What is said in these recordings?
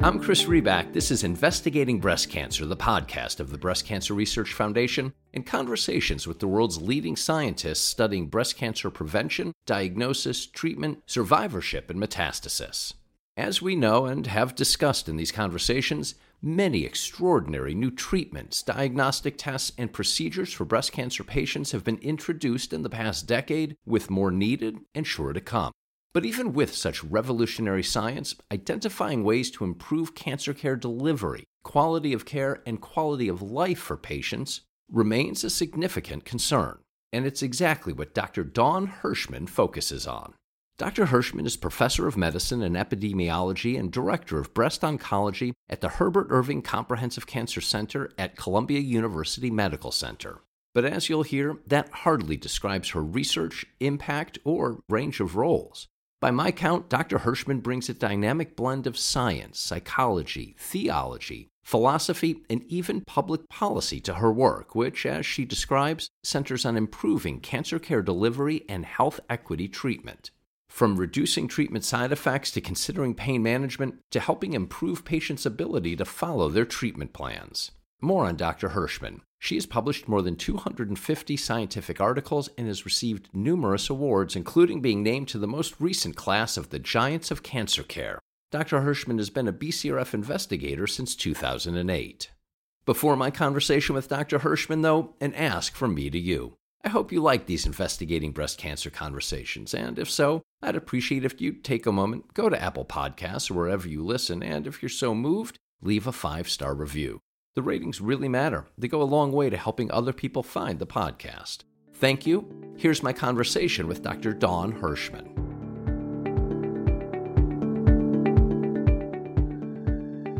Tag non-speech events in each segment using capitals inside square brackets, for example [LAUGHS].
I'm Chris Riback. This is Investigating Breast Cancer, the podcast of the Breast Cancer Research Foundation, and conversations with the world's leading scientists studying breast cancer prevention, diagnosis, treatment, survivorship, and metastasis. As we know and have discussed in these conversations, many extraordinary new treatments, diagnostic tests, and procedures for breast cancer patients have been introduced in the past decade, with more needed and sure to come. But even with such revolutionary science, identifying ways to improve cancer care delivery, quality of care, and quality of life for patients remains a significant concern. And it's exactly what Dr. Dawn Hershman focuses on. Dr. Hershman is professor of medicine and epidemiology and director of breast oncology at the Herbert Irving Comprehensive Cancer Center at Columbia University Medical Center. But as you'll hear, that hardly describes her research, impact, or range of roles. By my count, Dr. Hershman brings a dynamic blend of science, psychology, theology, philosophy, and even public policy to her work, which, as she describes, centers on improving cancer care delivery and health equity treatment. From reducing treatment side effects to considering pain management to helping improve patients' ability to follow their treatment plans. More on Dr. Hershman. She has published more than 250 scientific articles and has received numerous awards, including being named to the most recent class of the Giants of Cancer Care. Dr. Hershman has been a BCRF investigator since 2008. Before my conversation with Dr. Hershman, though, an ask from me to you. I hope you like these investigating breast cancer conversations, and if so, I'd appreciate if you'd take a moment, go to Apple Podcasts or wherever you listen, and if you're so moved, leave a five star review. The ratings really matter. They go a long way to helping other people find the podcast. Thank you. Here's my conversation with Dr. Dawn Hershman.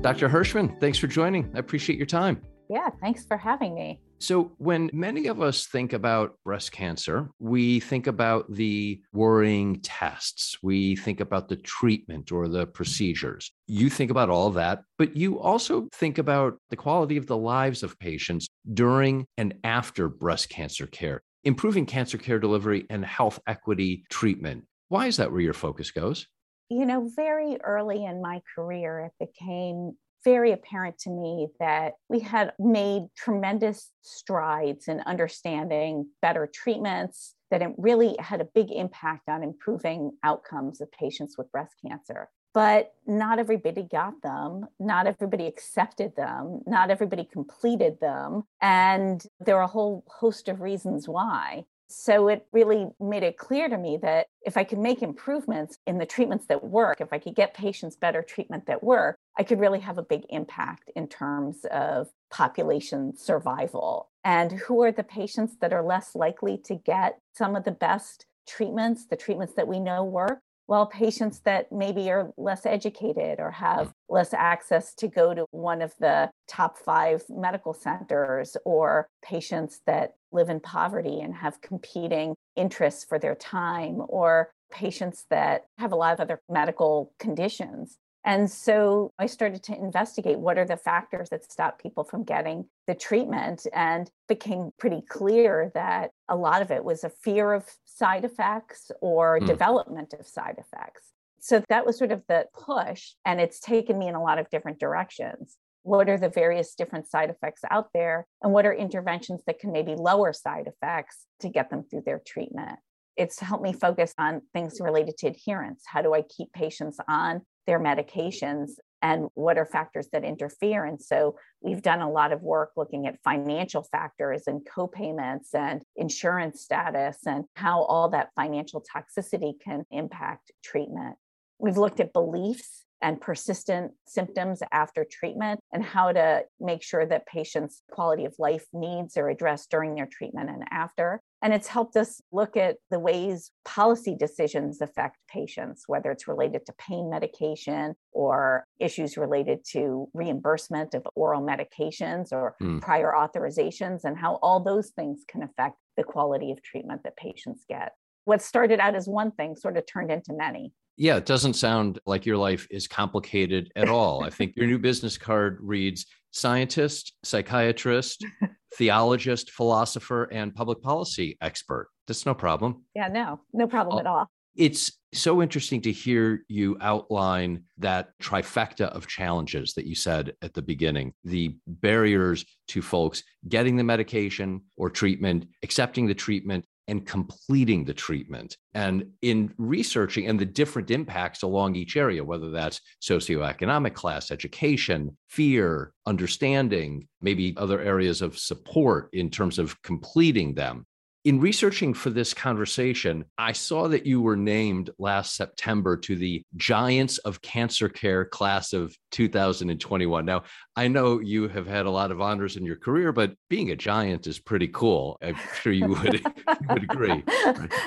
Dr. Hershman, thanks for joining. I appreciate your time. Yeah, thanks for having me. So, when many of us think about breast cancer, we think about the worrying tests, we think about the treatment or the procedures. You think about all that, but you also think about the quality of the lives of patients during and after breast cancer care, improving cancer care delivery and health equity treatment. Why is that where your focus goes? You know, very early in my career, it became very apparent to me that we had made tremendous strides in understanding better treatments, that it really had a big impact on improving outcomes of patients with breast cancer. But not everybody got them, not everybody accepted them, not everybody completed them. And there are a whole host of reasons why. So it really made it clear to me that if I could make improvements in the treatments that work, if I could get patients better treatment that work, I could really have a big impact in terms of population survival. And who are the patients that are less likely to get some of the best treatments, the treatments that we know work? Well, patients that maybe are less educated or have less access to go to one of the top five medical centers, or patients that live in poverty and have competing interests for their time, or patients that have a lot of other medical conditions. And so I started to investigate what are the factors that stop people from getting the treatment and became pretty clear that a lot of it was a fear of side effects or mm. development of side effects. So that was sort of the push and it's taken me in a lot of different directions. What are the various different side effects out there and what are interventions that can maybe lower side effects to get them through their treatment? It's helped me focus on things related to adherence. How do I keep patients on their medications and what are factors that interfere. And so we've done a lot of work looking at financial factors and co-payments and insurance status and how all that financial toxicity can impact treatment. We've looked at beliefs and persistent symptoms after treatment and how to make sure that patients' quality of life needs are addressed during their treatment and after. And it's helped us look at the ways policy decisions affect patients, whether it's related to pain medication or issues related to reimbursement of oral medications or mm. prior authorizations, and how all those things can affect the quality of treatment that patients get. What started out as one thing sort of turned into many. Yeah, it doesn't sound like your life is complicated at all. I think your new business card reads scientist, psychiatrist, theologist, philosopher, and public policy expert. That's no problem. Yeah, no, no problem all, at all. It's so interesting to hear you outline that trifecta of challenges that you said at the beginning the barriers to folks getting the medication or treatment, accepting the treatment, and completing the treatment. And in researching and the different impacts along each area, whether that's socioeconomic class, education, fear, understanding, maybe other areas of support in terms of completing them, in researching for this conversation, I saw that you were named last September to the Giants of Cancer Care class of 2021. Now, I know you have had a lot of honors in your career, but being a giant is pretty cool. I'm sure you would, [LAUGHS] would agree.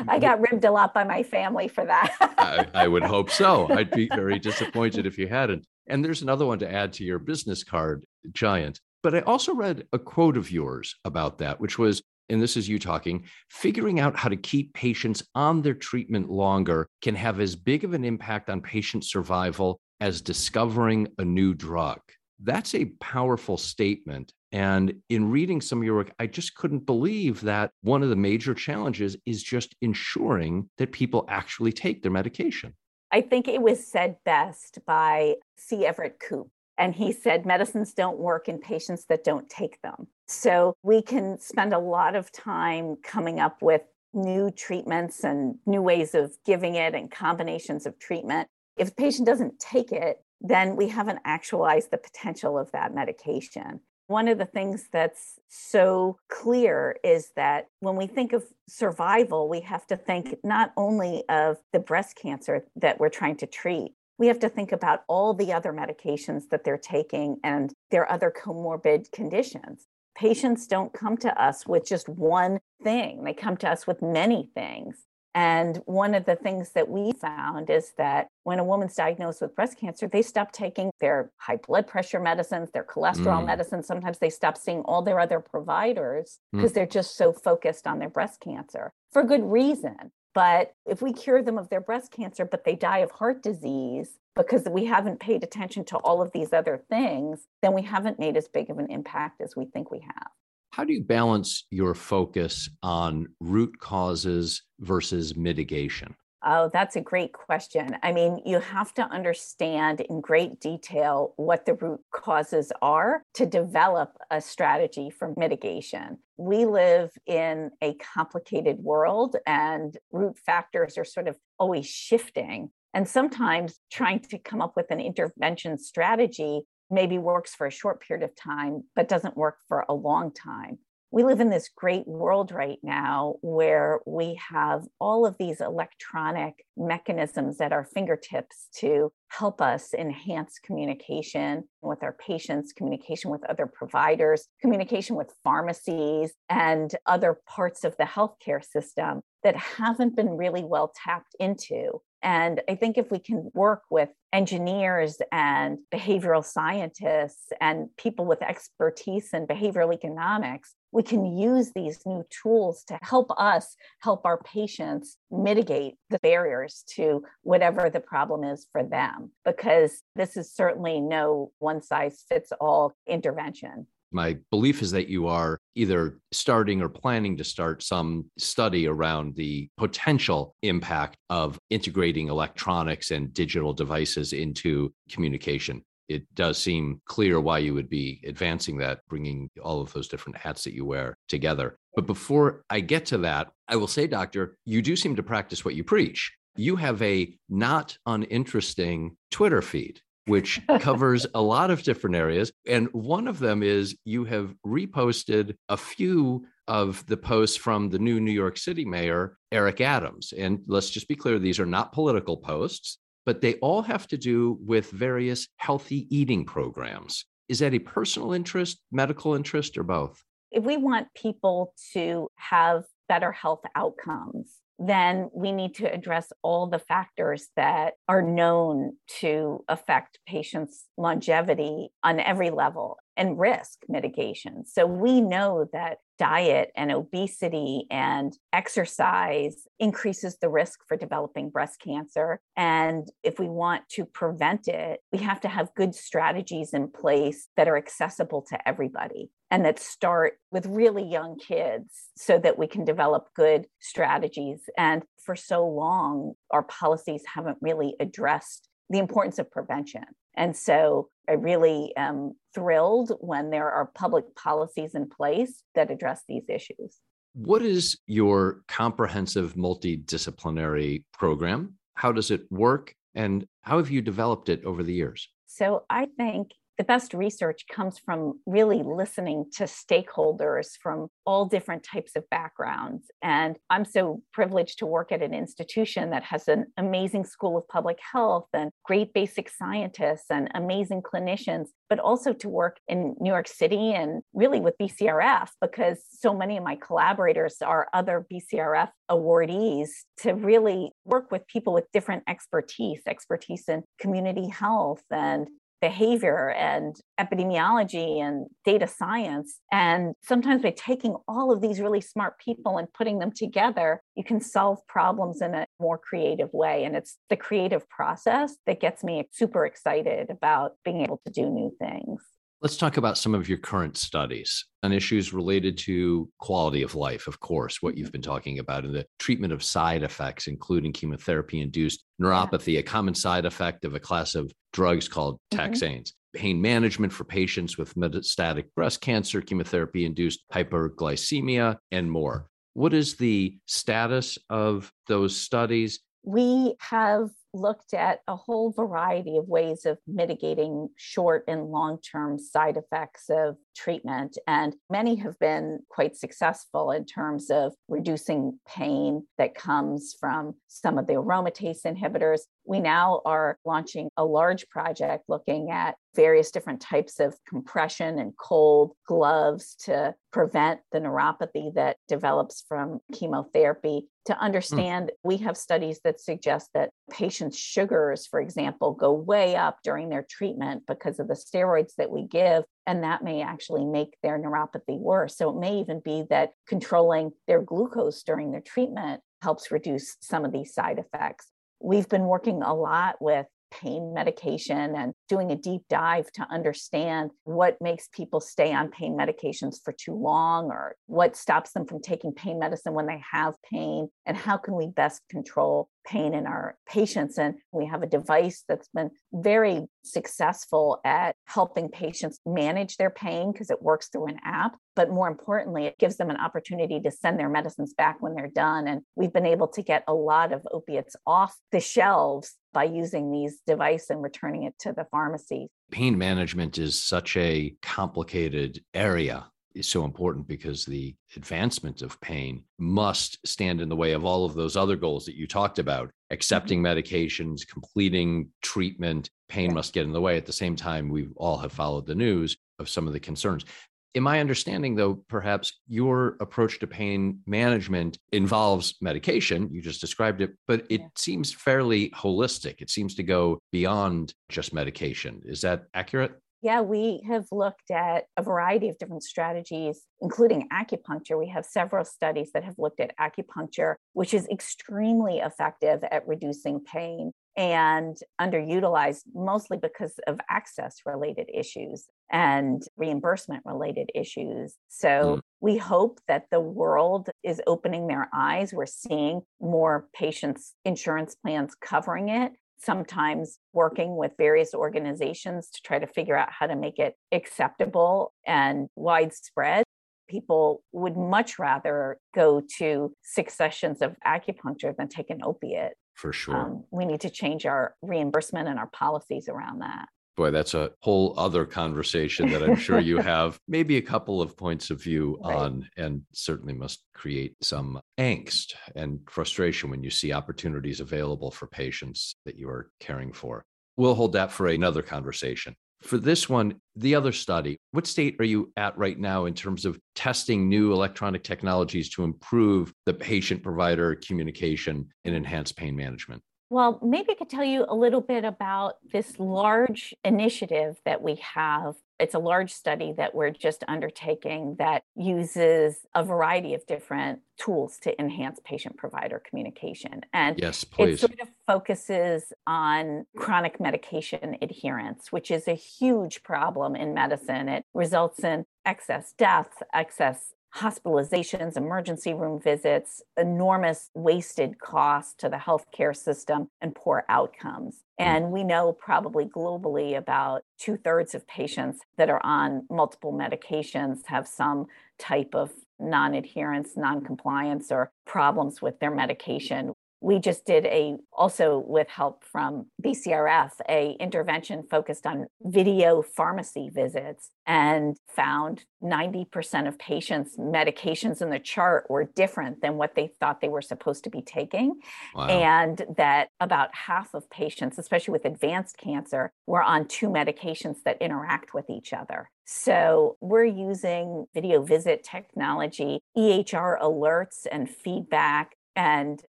I got ribbed a lot by my family for that. I, I would [LAUGHS] hope so. I'd be very disappointed if you hadn't. And there's another one to add to your business card, Giant. But I also read a quote of yours about that, which was and this is you talking, figuring out how to keep patients on their treatment longer can have as big of an impact on patient survival as discovering a new drug. That's a powerful statement. And in reading some of your work, I just couldn't believe that one of the major challenges is just ensuring that people actually take their medication. I think it was said best by C. Everett Koop. And he said medicines don't work in patients that don't take them. So we can spend a lot of time coming up with new treatments and new ways of giving it and combinations of treatment. If a patient doesn't take it, then we haven't actualized the potential of that medication. One of the things that's so clear is that when we think of survival, we have to think not only of the breast cancer that we're trying to treat, we have to think about all the other medications that they're taking and their other comorbid conditions. Patients don't come to us with just one thing, they come to us with many things. And one of the things that we found is that when a woman's diagnosed with breast cancer, they stop taking their high blood pressure medicines, their cholesterol mm. medicines. Sometimes they stop seeing all their other providers because mm. they're just so focused on their breast cancer for good reason. But if we cure them of their breast cancer, but they die of heart disease because we haven't paid attention to all of these other things, then we haven't made as big of an impact as we think we have. How do you balance your focus on root causes versus mitigation? Oh, that's a great question. I mean, you have to understand in great detail what the root causes are to develop a strategy for mitigation. We live in a complicated world, and root factors are sort of always shifting. And sometimes trying to come up with an intervention strategy maybe works for a short period of time, but doesn't work for a long time we live in this great world right now where we have all of these electronic mechanisms at our fingertips to help us enhance communication with our patients, communication with other providers, communication with pharmacies, and other parts of the healthcare system that haven't been really well tapped into. And I think if we can work with engineers and behavioral scientists and people with expertise in behavioral economics, we can use these new tools to help us help our patients mitigate the barriers to whatever the problem is for them, because this is certainly no one size fits all intervention. My belief is that you are either starting or planning to start some study around the potential impact of integrating electronics and digital devices into communication. It does seem clear why you would be advancing that, bringing all of those different hats that you wear together. But before I get to that, I will say, Doctor, you do seem to practice what you preach. You have a not uninteresting Twitter feed which [LAUGHS] covers a lot of different areas. And one of them is you have reposted a few of the posts from the new New York City mayor, Eric Adams. And let's just be clear, these are not political posts, but they all have to do with various healthy eating programs. Is that a personal interest, medical interest, or both? If we want people to have better health outcomes, then we need to address all the factors that are known to affect patients' longevity on every level and risk mitigation. So we know that diet and obesity and exercise increases the risk for developing breast cancer. And if we want to prevent it, we have to have good strategies in place that are accessible to everybody and that start with really young kids so that we can develop good strategies. And for so long, our policies haven't really addressed the importance of prevention. And so I really am thrilled when there are public policies in place that address these issues. What is your comprehensive multidisciplinary program? How does it work? And how have you developed it over the years? So I think the best research comes from really listening to stakeholders from all different types of backgrounds. And I'm so privileged to work at an institution that has an amazing school of public health and great basic scientists and amazing clinicians, but also to work in New York City and really with BCRF because so many of my collaborators are other BCRF awardees to really work with people with different expertise, expertise in community health and behavior and epidemiology and data science. And sometimes by taking all of these really smart people and putting them together, you can solve problems in a more creative way. And it's the creative process that gets me super excited about being able to do new things. Let's talk about some of your current studies on issues related to quality of life, of course, what you've mm-hmm. been talking about, and the treatment of side effects, including chemotherapy induced neuropathy, a common side effect of a class of drugs called mm-hmm. taxanes. Mm-hmm. Pain management for patients with metastatic breast cancer, chemotherapy induced hyperglycemia, and more. What is the status of those studies? We have looked at a whole variety of ways of mitigating short and long term side effects of treatment. And many have been quite successful in terms of reducing pain that comes from some of the aromatase inhibitors. We now are launching a large project looking at various different types of compression and cold gloves to prevent the neuropathy that develops from chemotherapy. To hmm. understand, mm. we have studies that suggest that patients' sugars, for example, go way up during their treatment because of the steroids that we give and that may actually make their neuropathy worse. So it may even be that controlling their glucose during their treatment helps reduce some of these side effects. We've been working a lot with pain medication and doing a deep dive to understand what makes people stay on pain medications for too long or what stops them from taking pain medicine when they have pain and how can we best control pain in our patients. And we have a device that's been very successful at helping patients manage their pain because it works through an app. But more importantly, it gives them an opportunity to send their medicines back when they're done. And we've been able to get a lot of opiates off the shelves by using these device and returning it to the pharmacy. Pain management is such a complicated area. Is so important because the advancement of pain must stand in the way of all of those other goals that you talked about accepting mm-hmm. medications completing treatment. Pain must get in the way. At the same time we all have followed the news of some of the concerns in my understanding though perhaps your approach to pain management involves medication you just described it but it yeah. seems fairly holistic it seems to go beyond just medication is that accurate yeah, we have looked at a variety of different strategies, including acupuncture. We have several studies that have looked at acupuncture, which is extremely effective at reducing pain and underutilized mostly because of access related issues and reimbursement related issues. So mm. we hope that the world is opening their eyes. We're seeing more patients' insurance plans covering it sometimes working with various organizations to try to figure out how to make it acceptable and widespread. People would much rather go to six sessions of acupuncture than take an opiate. For sure. Um, we need to change our reimbursement and our policies around that boy, that's a whole other conversation that I'm sure you [LAUGHS] have maybe a couple of points of view right. on, and certainly must create some angst and frustration when you see opportunities available for patients that you are caring for. We'll hold that for another conversation. For this one, the other study, what state are you at right now in terms of testing new electronic technologies to improve the patient provider communication and enhance pain management? Well, maybe I could tell you a little bit about this large initiative that we have It's a large study that we're just undertaking that uses a variety of different tools to enhance patient provider communication. And yes, please. it sort of focuses on chronic medication adherence, which is a huge problem in medicine. It results in excess deaths, excess hospitalizations, emergency room visits, enormous wasted costs to the healthcare system, and poor outcomes. Hmm. And we know probably globally about two thirds of patients that are on multiple medications have some type of non adherence, non compliance, or problems with their medication we just did a also with help from bcrf a intervention focused on video pharmacy visits and found 90% of patients medications in the chart were different than what they thought they were supposed to be taking wow. and that about half of patients especially with advanced cancer were on two medications that interact with each other so we're using video visit technology, EHR alerts and feedback and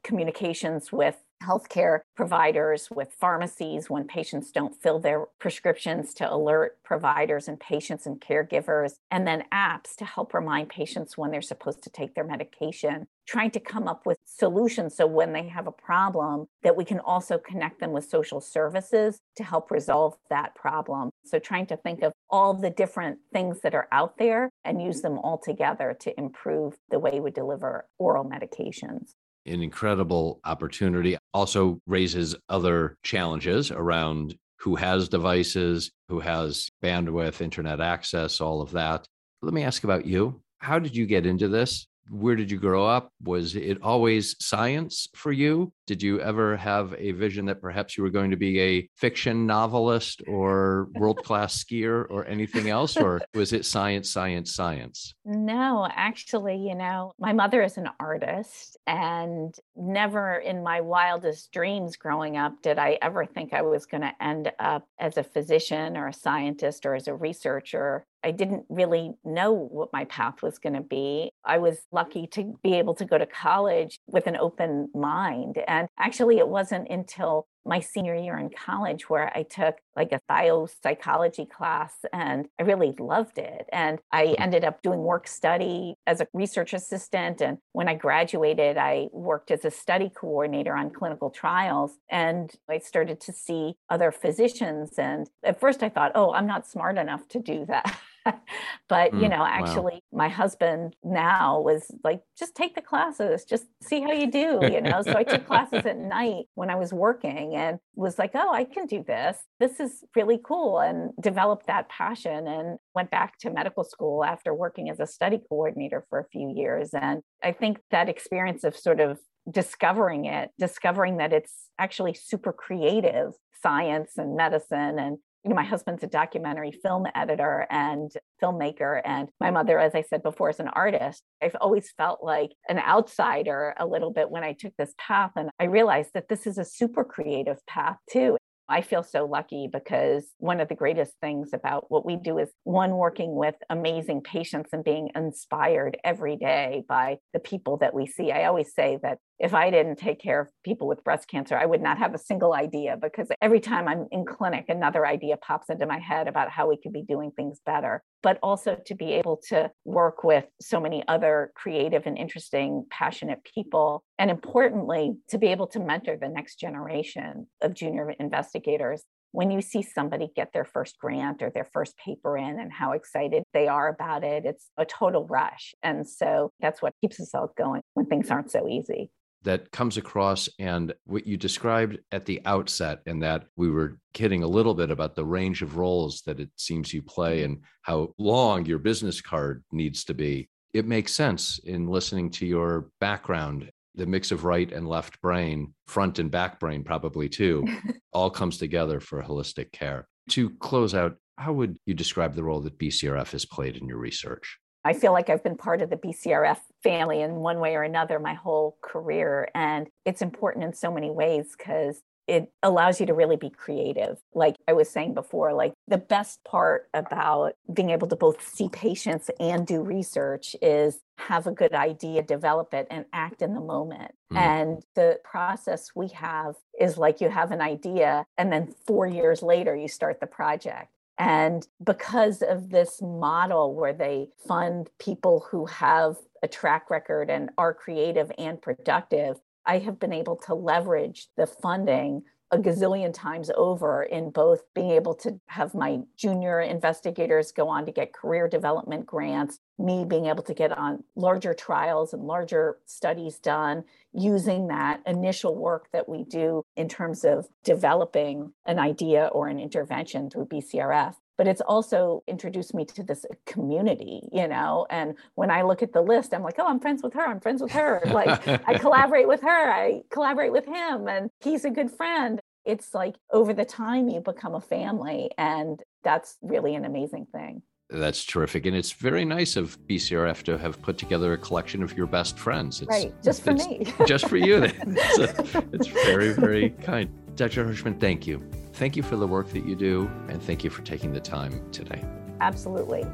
communications with healthcare providers, with pharmacies when patients don't fill their prescriptions to alert providers and patients and caregivers, and then apps to help remind patients when they're supposed to take their medication, trying to come up with solutions so when they have a problem that we can also connect them with social services to help resolve that problem. So trying to think of all the different things that are out there and use them all together to improve the way we deliver oral medications an incredible opportunity. Also raises other challenges around who has devices, who has bandwidth, internet access, all of that. Let me ask about you. How did you get into this? Where did you grow up? Was it always science for you? Did you ever have a vision that perhaps you were going to be a fiction novelist or world class [LAUGHS] skier or anything else? Or was it science, science, science? No, actually, you know, my mother is an artist, and never in my wildest dreams growing up did I ever think I was going to end up as a physician or a scientist or as a researcher I didn't really know what my path was going to be. I was lucky to be able to go to college with an open mind. And actually, it wasn't until my senior year in college where I took like a biopsychology class and I really loved it. And I hmm. ended up doing work study as a research assistant. And when I graduated, I worked as a study coordinator on clinical trials. And I started to see other physicians. And at first I thought, oh, I'm not smart enough to do that. [LAUGHS] but mm, you know actually wow. my husband now was like just take the classes just see how you do you know? So i took classes at night when i was working and was like oh i can do this. This is really cool and developed that passion and went back to medical school after working as a study coordinator for a few years. And i think that experience of sort of discovering it discovering that it's actually super creative science and medicine and you know, my husband's a documentary film editor and filmmaker. And my mother, as I said before, is an artist. I've always felt like an outsider a little bit when I took this path. And I realized that this is a super creative path too. I feel so lucky because one of the greatest things about what we do is one, working with amazing patients and being inspired every day by the people that we see. I always say that if I didn't take care of people with breast cancer, I would not have a single idea because every time I'm in clinic, another idea pops into my head about how we could be doing things better. But also to be able to work with so many other creative and interesting, passionate people. And importantly, to be able to mentor the next generation of junior investigators when you see somebody get their first grant or their first paper in and how excited they are about it, it's a total rush. And so that's what keeps us all going when things aren't so easy that comes across and what you described at the outset and that we were kidding a little bit about the range of roles that it seems you play and how long your business card needs to be. It makes sense in listening to your background. The mix of right and left brain front and back brain probably too [LAUGHS] all comes together for holistic care. To close out how would you describe the role that bcrf has played in your research I feel like I've been part of the BCRF family in one way or another my whole career. And it's important in so many ways because it allows you to really be creative. Like I was saying before, like the best part about being able to both see patients and do research is have a good idea, develop it, and act in the moment. Mm. And the process we have is like you have an idea, and then four years later, you start the project And because of this model where they fund people who have a track record and are creative and productive, I have been able to leverage the funding a gazillion times over in both being able to have my junior investigators go on to get career development grants, me being able to get on larger trials and larger studies done using that initial work that we do in terms of developing an idea or an intervention through BCRF but it's also introduced me to this community, you know. And when I look at the list, I'm like, oh, I'm friends with her. I'm friends with her. Like I [LAUGHS] collaborate with her. I collaborate with him, and he's a good friend. It's like over the time you become a family, and that's really an amazing thing. That's terrific. And it's very nice of BCRF to have put together a collection of your best friends. It's, right. Just for me. just for you. [LAUGHS] It's, a, it's very, very kind. Dr. Hershman, thank you. Thank you for the work that you do, and thank you for taking the time today. Absolutely.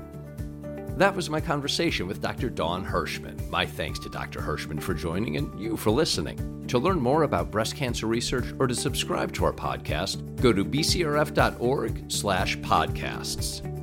That was my conversation with Dr. Dawn Hershman. My thanks to Dr. Hershman for joining and you for listening. To learn more about breast cancer research or to subscribe to our podcast, go to bcrf.org/podcasts.